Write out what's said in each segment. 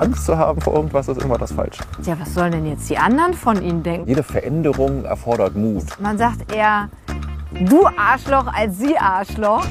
Angst zu haben vor irgendwas ist immer das Falsche. Ja, was sollen denn jetzt die anderen von Ihnen denken? Jede Veränderung erfordert Mut. Man sagt eher, du Arschloch als sie Arschloch.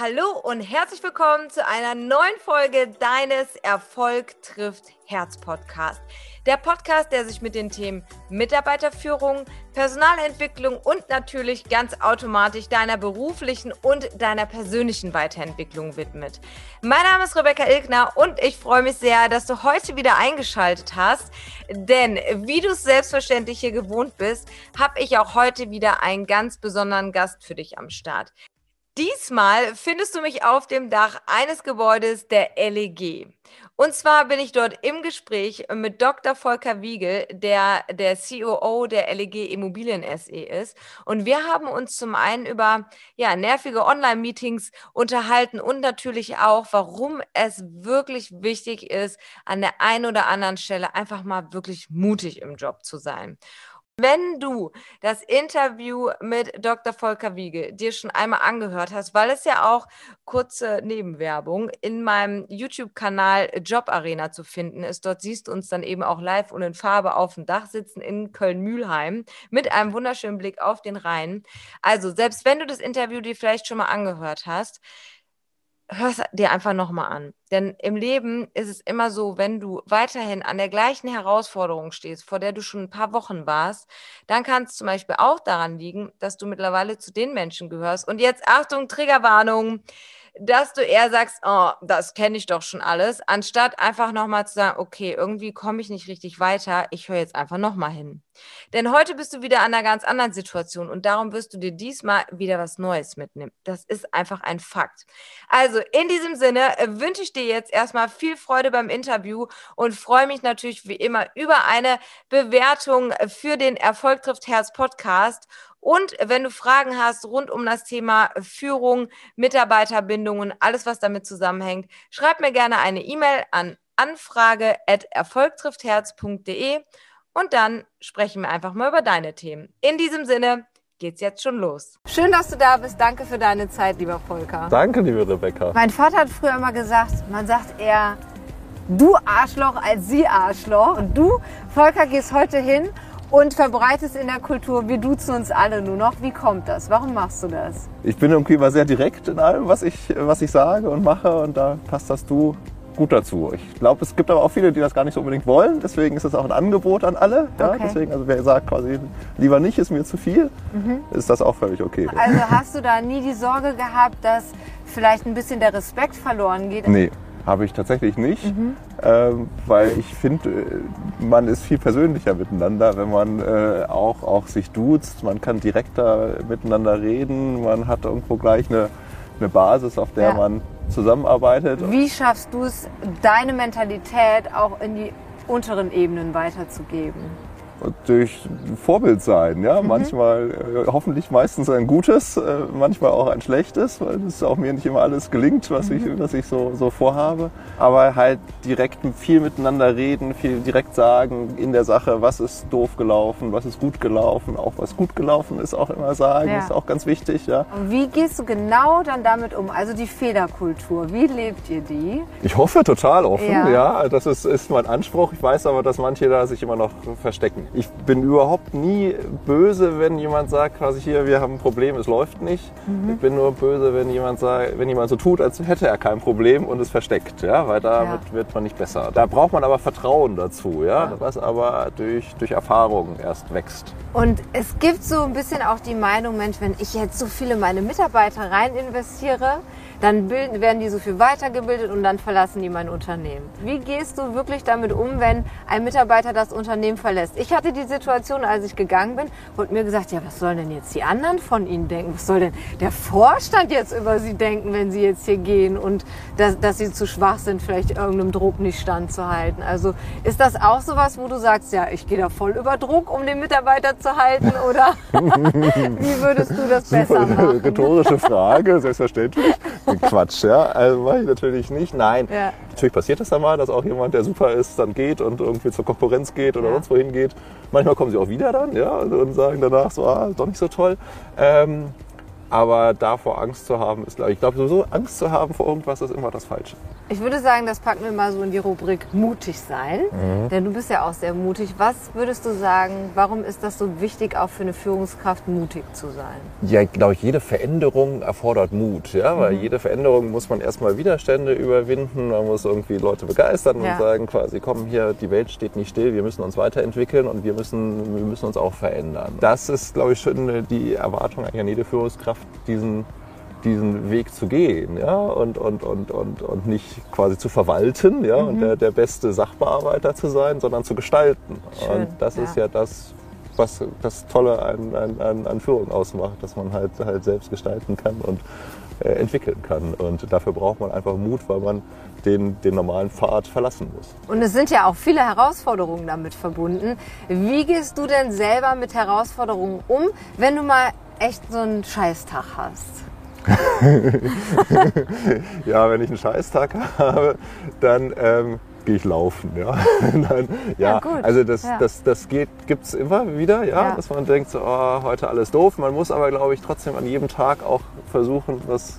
Hallo und herzlich willkommen zu einer neuen Folge deines Erfolg trifft Herz Podcast. Der Podcast, der sich mit den Themen Mitarbeiterführung, Personalentwicklung und natürlich ganz automatisch deiner beruflichen und deiner persönlichen Weiterentwicklung widmet. Mein Name ist Rebecca Ilkner und ich freue mich sehr, dass du heute wieder eingeschaltet hast. Denn wie du es selbstverständlich hier gewohnt bist, habe ich auch heute wieder einen ganz besonderen Gast für dich am Start. Diesmal findest du mich auf dem Dach eines Gebäudes der LEG. Und zwar bin ich dort im Gespräch mit Dr. Volker Wiegel, der der COO der LEG Immobilien SE ist. Und wir haben uns zum einen über ja, nervige Online-Meetings unterhalten und natürlich auch, warum es wirklich wichtig ist, an der einen oder anderen Stelle einfach mal wirklich mutig im Job zu sein. Wenn du das Interview mit Dr. Volker Wiege dir schon einmal angehört hast, weil es ja auch kurze Nebenwerbung in meinem YouTube-Kanal Job Arena zu finden ist. Dort siehst du uns dann eben auch live und in Farbe auf dem Dach sitzen in Köln-Mühlheim mit einem wunderschönen Blick auf den Rhein. Also, selbst wenn du das Interview dir vielleicht schon mal angehört hast, hör es dir einfach nochmal an. Denn im Leben ist es immer so, wenn du weiterhin an der gleichen Herausforderung stehst, vor der du schon ein paar Wochen warst, dann kann es zum Beispiel auch daran liegen, dass du mittlerweile zu den Menschen gehörst. Und jetzt Achtung, Triggerwarnung dass du eher sagst, oh, das kenne ich doch schon alles, anstatt einfach nochmal zu sagen, okay, irgendwie komme ich nicht richtig weiter, ich höre jetzt einfach nochmal hin. Denn heute bist du wieder an einer ganz anderen Situation und darum wirst du dir diesmal wieder was Neues mitnehmen. Das ist einfach ein Fakt. Also in diesem Sinne äh, wünsche ich dir jetzt erstmal viel Freude beim Interview und freue mich natürlich wie immer über eine Bewertung für den Erfolg trifft Herz Podcast. Und wenn du Fragen hast rund um das Thema Führung, Mitarbeiterbindungen, alles, was damit zusammenhängt, schreib mir gerne eine E-Mail an anfrage.erfolgtrifftherz.de und dann sprechen wir einfach mal über deine Themen. In diesem Sinne geht's jetzt schon los. Schön, dass du da bist. Danke für deine Zeit, lieber Volker. Danke, liebe Rebecca. Mein Vater hat früher immer gesagt, man sagt eher du Arschloch als sie Arschloch. Und du, Volker, gehst heute hin und verbreitest in der Kultur, wir duzen uns alle nur noch. Wie kommt das? Warum machst du das? Ich bin irgendwie immer sehr direkt in allem, was ich, was ich sage und mache und da passt das Du gut dazu. Ich glaube, es gibt aber auch viele, die das gar nicht so unbedingt wollen. Deswegen ist es auch ein Angebot an alle. Ja? Okay. Deswegen, also wer sagt quasi lieber nicht, ist mir zu viel, mhm. ist das auch völlig okay. Also hast du da nie die Sorge gehabt, dass vielleicht ein bisschen der Respekt verloren geht? Nee, habe ich tatsächlich nicht, mhm. ähm, weil ich finde, äh, man ist viel persönlicher miteinander, wenn man äh, auch, auch sich duzt. Man kann direkter miteinander reden. Man hat irgendwo gleich eine, eine Basis, auf der ja. man zusammenarbeitet. Wie schaffst du es, deine Mentalität auch in die unteren Ebenen weiterzugeben? Durch Vorbild sein. Ja? Mhm. Manchmal, äh, hoffentlich meistens ein gutes, äh, manchmal auch ein schlechtes, weil es auch mir nicht immer alles gelingt, was mhm. ich, was ich so, so vorhabe. Aber halt direkt viel miteinander reden, viel direkt sagen in der Sache, was ist doof gelaufen, was ist gut gelaufen, auch was gut gelaufen ist, auch immer sagen, ja. ist auch ganz wichtig. Ja? Und wie gehst du genau dann damit um? Also die Fehlerkultur, wie lebt ihr die? Ich hoffe total offen, ja. ja. Das ist, ist mein Anspruch. Ich weiß aber, dass manche da sich immer noch verstecken. Ich bin überhaupt nie böse, wenn jemand sagt, quasi hier, wir haben ein Problem, es läuft nicht. Mhm. Ich bin nur böse, wenn jemand sagt, wenn jemand so tut, als hätte er kein Problem und es versteckt, ja, weil damit ja. wird man nicht besser. Da braucht man aber Vertrauen dazu, ja, ja. was aber durch, durch Erfahrung erst wächst. Und es gibt so ein bisschen auch die Meinung, Mensch, wenn ich jetzt so viele meine Mitarbeiter rein investiere, dann bilden, werden die so viel weitergebildet und dann verlassen die mein Unternehmen. Wie gehst du wirklich damit um, wenn ein Mitarbeiter das Unternehmen verlässt? Ich hatte die Situation, als ich gegangen bin, wurde mir gesagt, ja, was sollen denn jetzt die anderen von Ihnen denken? Was soll denn der Vorstand jetzt über Sie denken, wenn Sie jetzt hier gehen und dass, dass Sie zu schwach sind, vielleicht irgendeinem Druck nicht standzuhalten? Also ist das auch sowas, wo du sagst, ja, ich gehe da voll über Druck, um den Mitarbeiter zu halten oder wie würdest du das besser machen? Rhetorische Frage, selbstverständlich. Quatsch, ja. Also mache ich natürlich nicht. Nein. Ja. Natürlich passiert das dann mal, dass auch jemand, der super ist, dann geht und irgendwie zur Konkurrenz geht oder ja. sonst wohin geht. Manchmal kommen sie auch wieder dann, ja, und sagen danach so, ah, doch nicht so toll. Ähm, aber davor Angst zu haben, ist, glaube ich, glaube sowieso Angst zu haben vor irgendwas ist immer das Falsche. Ich würde sagen, das packen wir mal so in die Rubrik mutig sein. Mhm. Denn du bist ja auch sehr mutig. Was würdest du sagen, warum ist das so wichtig, auch für eine Führungskraft mutig zu sein? Ja, glaube ich, jede Veränderung erfordert Mut. Ja? Weil mhm. jede Veränderung muss man erstmal Widerstände überwinden. Man muss irgendwie Leute begeistern ja. und sagen quasi, komm hier, die Welt steht nicht still, wir müssen uns weiterentwickeln und wir müssen, wir müssen uns auch verändern. Das ist, glaube ich, schon die Erwartung an jede Führungskraft, diesen diesen Weg zu gehen, ja, und, und, und, und, und nicht quasi zu verwalten, ja, mhm. und der, der beste Sachbearbeiter zu sein, sondern zu gestalten. Schön, und das ja. ist ja das, was das Tolle an, an, an Führung ausmacht, dass man halt, halt selbst gestalten kann und äh, entwickeln kann. Und dafür braucht man einfach Mut, weil man den, den normalen Pfad verlassen muss. Und es sind ja auch viele Herausforderungen damit verbunden. Wie gehst du denn selber mit Herausforderungen um, wenn du mal echt so einen Scheißtag hast? ja, wenn ich einen Scheißtag habe, dann ähm, gehe ich laufen. Ja, dann, ja, ja also das, ja. das, das geht, gibt es immer wieder, ja, ja, dass man denkt, so, oh, heute alles doof. Man muss aber, glaube ich, trotzdem an jedem Tag auch versuchen, was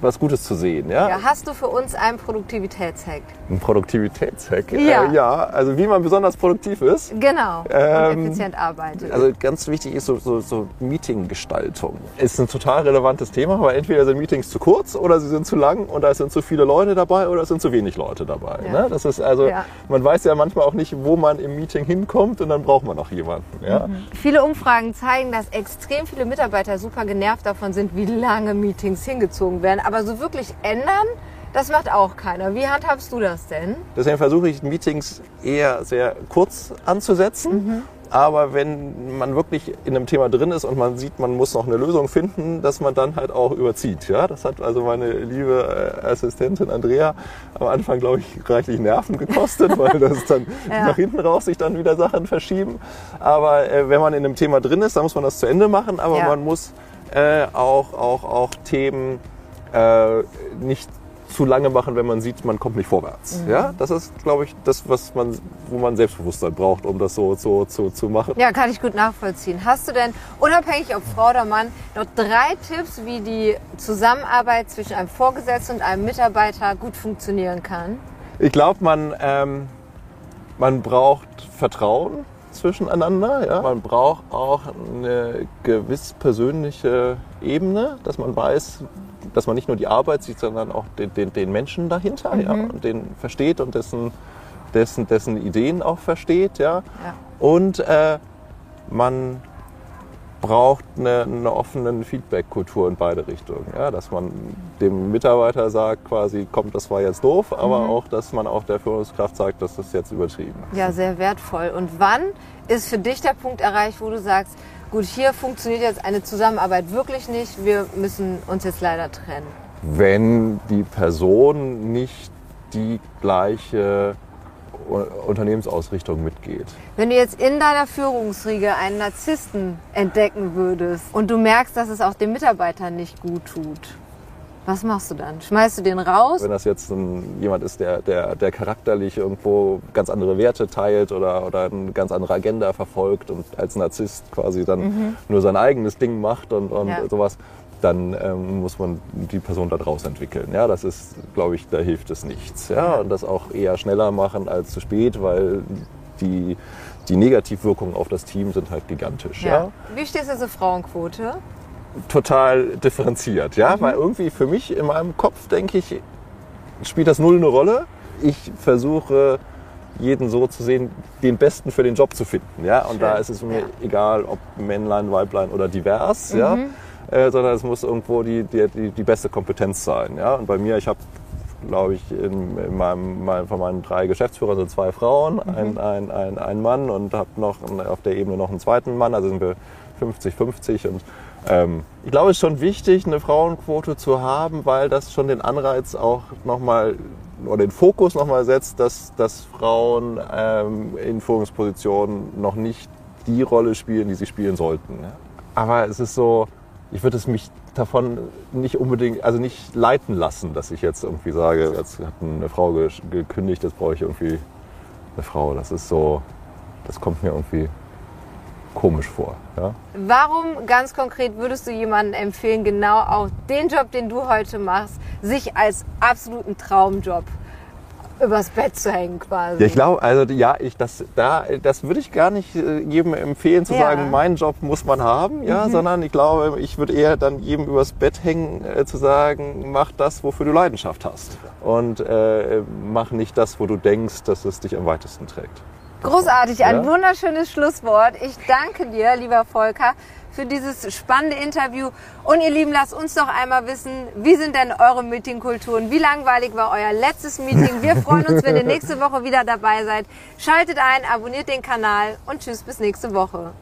was Gutes zu sehen. Ja? ja hast du für uns einen Produktivitätshack? Ein Produktivitätshack? Ja. Äh, ja, also wie man besonders produktiv ist. Genau, ähm, und effizient arbeitet. Also ganz wichtig ist so, so, so Meetinggestaltung. Ist ein total relevantes Thema, weil entweder sind Meetings zu kurz oder sie sind zu lang und da sind zu viele Leute dabei oder es sind zu wenig Leute dabei. Ja. Ne? Das ist also, ja. man weiß ja manchmal auch nicht, wo man im Meeting hinkommt und dann braucht man noch jemanden. Mhm. Viele Umfragen zeigen, dass extrem viele Mitarbeiter super genervt davon sind, wie lange Meetings hingezogen werden. Aber so wirklich ändern, das macht auch keiner. Wie handhabst du das denn? Deswegen versuche ich Meetings eher sehr kurz anzusetzen. Mhm. Aber wenn man wirklich in einem Thema drin ist und man sieht, man muss noch eine Lösung finden, dass man dann halt auch überzieht. Ja, das hat also meine liebe äh, Assistentin Andrea am Anfang, glaube ich, reichlich Nerven gekostet, weil das dann ja. nach hinten raus sich dann wieder Sachen verschieben. Aber äh, wenn man in einem Thema drin ist, dann muss man das zu Ende machen. Aber ja. man muss äh, auch, auch, auch Themen äh, nicht zu lange machen, wenn man sieht, man kommt nicht vorwärts. Mhm. Ja, das ist, glaube ich, das, was man, wo man Selbstbewusstsein braucht, um das so, so, so zu machen. Ja, kann ich gut nachvollziehen. Hast du denn, unabhängig ob Frau oder Mann, noch drei Tipps, wie die Zusammenarbeit zwischen einem Vorgesetzten und einem Mitarbeiter gut funktionieren kann? Ich glaube, man, ähm, man braucht Vertrauen zwischeneinander. Ja? Man braucht auch eine gewiss persönliche Ebene, dass man weiß, dass man nicht nur die Arbeit sieht, sondern auch den, den, den Menschen dahinter, mhm. ja, und den versteht und dessen, dessen, dessen Ideen auch versteht, ja. ja. Und äh, man braucht eine, eine offene Feedback-Kultur in beide Richtungen. Ja, dass man dem Mitarbeiter sagt, quasi, kommt, das war jetzt doof, aber mhm. auch, dass man auch der Führungskraft sagt, dass das jetzt übertrieben ist. Ja, sehr wertvoll. Und wann ist für dich der Punkt erreicht, wo du sagst, gut, hier funktioniert jetzt eine Zusammenarbeit wirklich nicht, wir müssen uns jetzt leider trennen? Wenn die Person nicht die gleiche Unternehmensausrichtung mitgeht. Wenn du jetzt in deiner Führungsriege einen Narzissten entdecken würdest und du merkst, dass es auch dem Mitarbeiter nicht gut tut, was machst du dann? Schmeißt du den raus? Wenn das jetzt ein, jemand ist, der, der, der charakterlich irgendwo ganz andere Werte teilt oder, oder eine ganz andere Agenda verfolgt und als Narzisst quasi dann mhm. nur sein eigenes Ding macht und, und ja. sowas, dann ähm, muss man die Person da draus entwickeln. Ja, das ist, glaube ich, da hilft es nichts. Ja, und das auch eher schneller machen als zu spät, weil die, die Negativwirkungen auf das Team sind halt gigantisch. Ja. ja. Wie stehst du zur Frauenquote? Total differenziert, ja, mhm. weil irgendwie für mich in meinem Kopf denke ich, spielt das null eine Rolle. Ich versuche jeden so zu sehen, den Besten für den Job zu finden, ja, und Schön. da ist es mir ja. egal, ob Männlein, Weiblein oder divers, mhm. ja, äh, sondern es muss irgendwo die, die, die, die beste Kompetenz sein, ja, und bei mir, ich habe glaube ich, in, in meinem, mein, von meinen drei Geschäftsführern sind zwei Frauen, mhm. ein, ein, ein, ein Mann und habe noch auf der Ebene noch einen zweiten Mann, also sind wir 50-50 und ähm, ich glaube, es ist schon wichtig, eine Frauenquote zu haben, weil das schon den Anreiz auch nochmal oder den Fokus nochmal setzt, dass, dass Frauen ähm, in Führungspositionen noch nicht die Rolle spielen, die sie spielen sollten. Aber es ist so, ich würde es mich davon nicht unbedingt, also nicht leiten lassen, dass ich jetzt irgendwie sage, jetzt hat eine Frau gekündigt, jetzt brauche ich irgendwie eine Frau. Das ist so, das kommt mir irgendwie komisch vor. Ja? Warum ganz konkret würdest du jemandem empfehlen, genau auch den Job, den du heute machst, sich als absoluten Traumjob übers Bett zu hängen quasi. Ja, ich glaube, also ja, ich das da das würde ich gar nicht äh, jedem empfehlen zu ja. sagen, meinen Job muss man haben, ja, mhm. sondern ich glaube, ich würde eher dann jedem übers Bett hängen äh, zu sagen, mach das, wofür du Leidenschaft hast und äh, mach nicht das, wo du denkst, dass es dich am weitesten trägt. Großartig, ein ja? wunderschönes Schlusswort. Ich danke dir, lieber Volker, für dieses spannende Interview. Und ihr Lieben, lasst uns doch einmal wissen, wie sind denn eure Meetingkulturen? Wie langweilig war euer letztes Meeting? Wir freuen uns, wenn ihr nächste Woche wieder dabei seid. Schaltet ein, abonniert den Kanal und tschüss bis nächste Woche.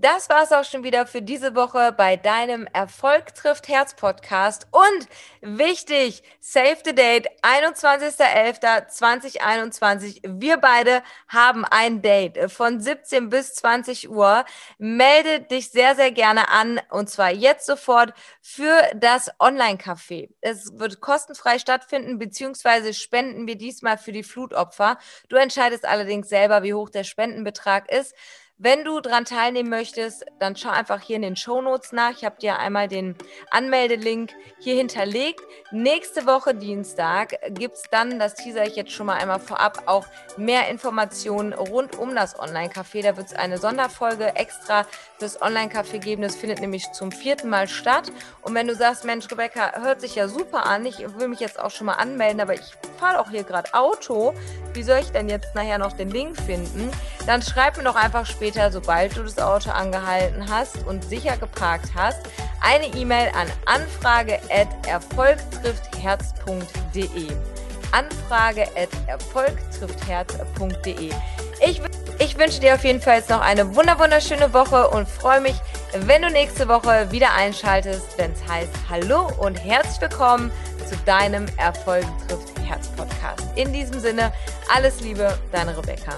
Das war es auch schon wieder für diese Woche bei deinem Erfolg trifft Herz Podcast. Und wichtig, Save the Date, 21.11.2021. Wir beide haben ein Date von 17 bis 20 Uhr. Melde dich sehr, sehr gerne an und zwar jetzt sofort für das Online-Café. Es wird kostenfrei stattfinden, beziehungsweise spenden wir diesmal für die Flutopfer. Du entscheidest allerdings selber, wie hoch der Spendenbetrag ist. Wenn du daran teilnehmen möchtest, dann schau einfach hier in den Show Notes nach. Ich habe dir einmal den Anmeldelink hier hinterlegt. Nächste Woche Dienstag gibt es dann, das teaser ich jetzt schon mal einmal vorab, auch mehr Informationen rund um das Online-Café. Da wird es eine Sonderfolge extra fürs Online-Café geben. Das findet nämlich zum vierten Mal statt. Und wenn du sagst, Mensch, Rebecca, hört sich ja super an. Ich will mich jetzt auch schon mal anmelden, aber ich fahre auch hier gerade Auto. Wie soll ich denn jetzt nachher noch den Link finden? Dann schreib mir doch einfach später sobald du das Auto angehalten hast und sicher geparkt hast, eine E-Mail an anfrage@erfolgtrifftherz.de. Anfrage@erfolgtrifftherz.de. Ich, ich wünsche dir auf jeden Fall jetzt noch eine wunderschöne Woche und freue mich, wenn du nächste Woche wieder einschaltest, wenn es heißt Hallo und herzlich willkommen zu deinem Erfolg trifft Herz Podcast. In diesem Sinne, alles Liebe, deine Rebecca.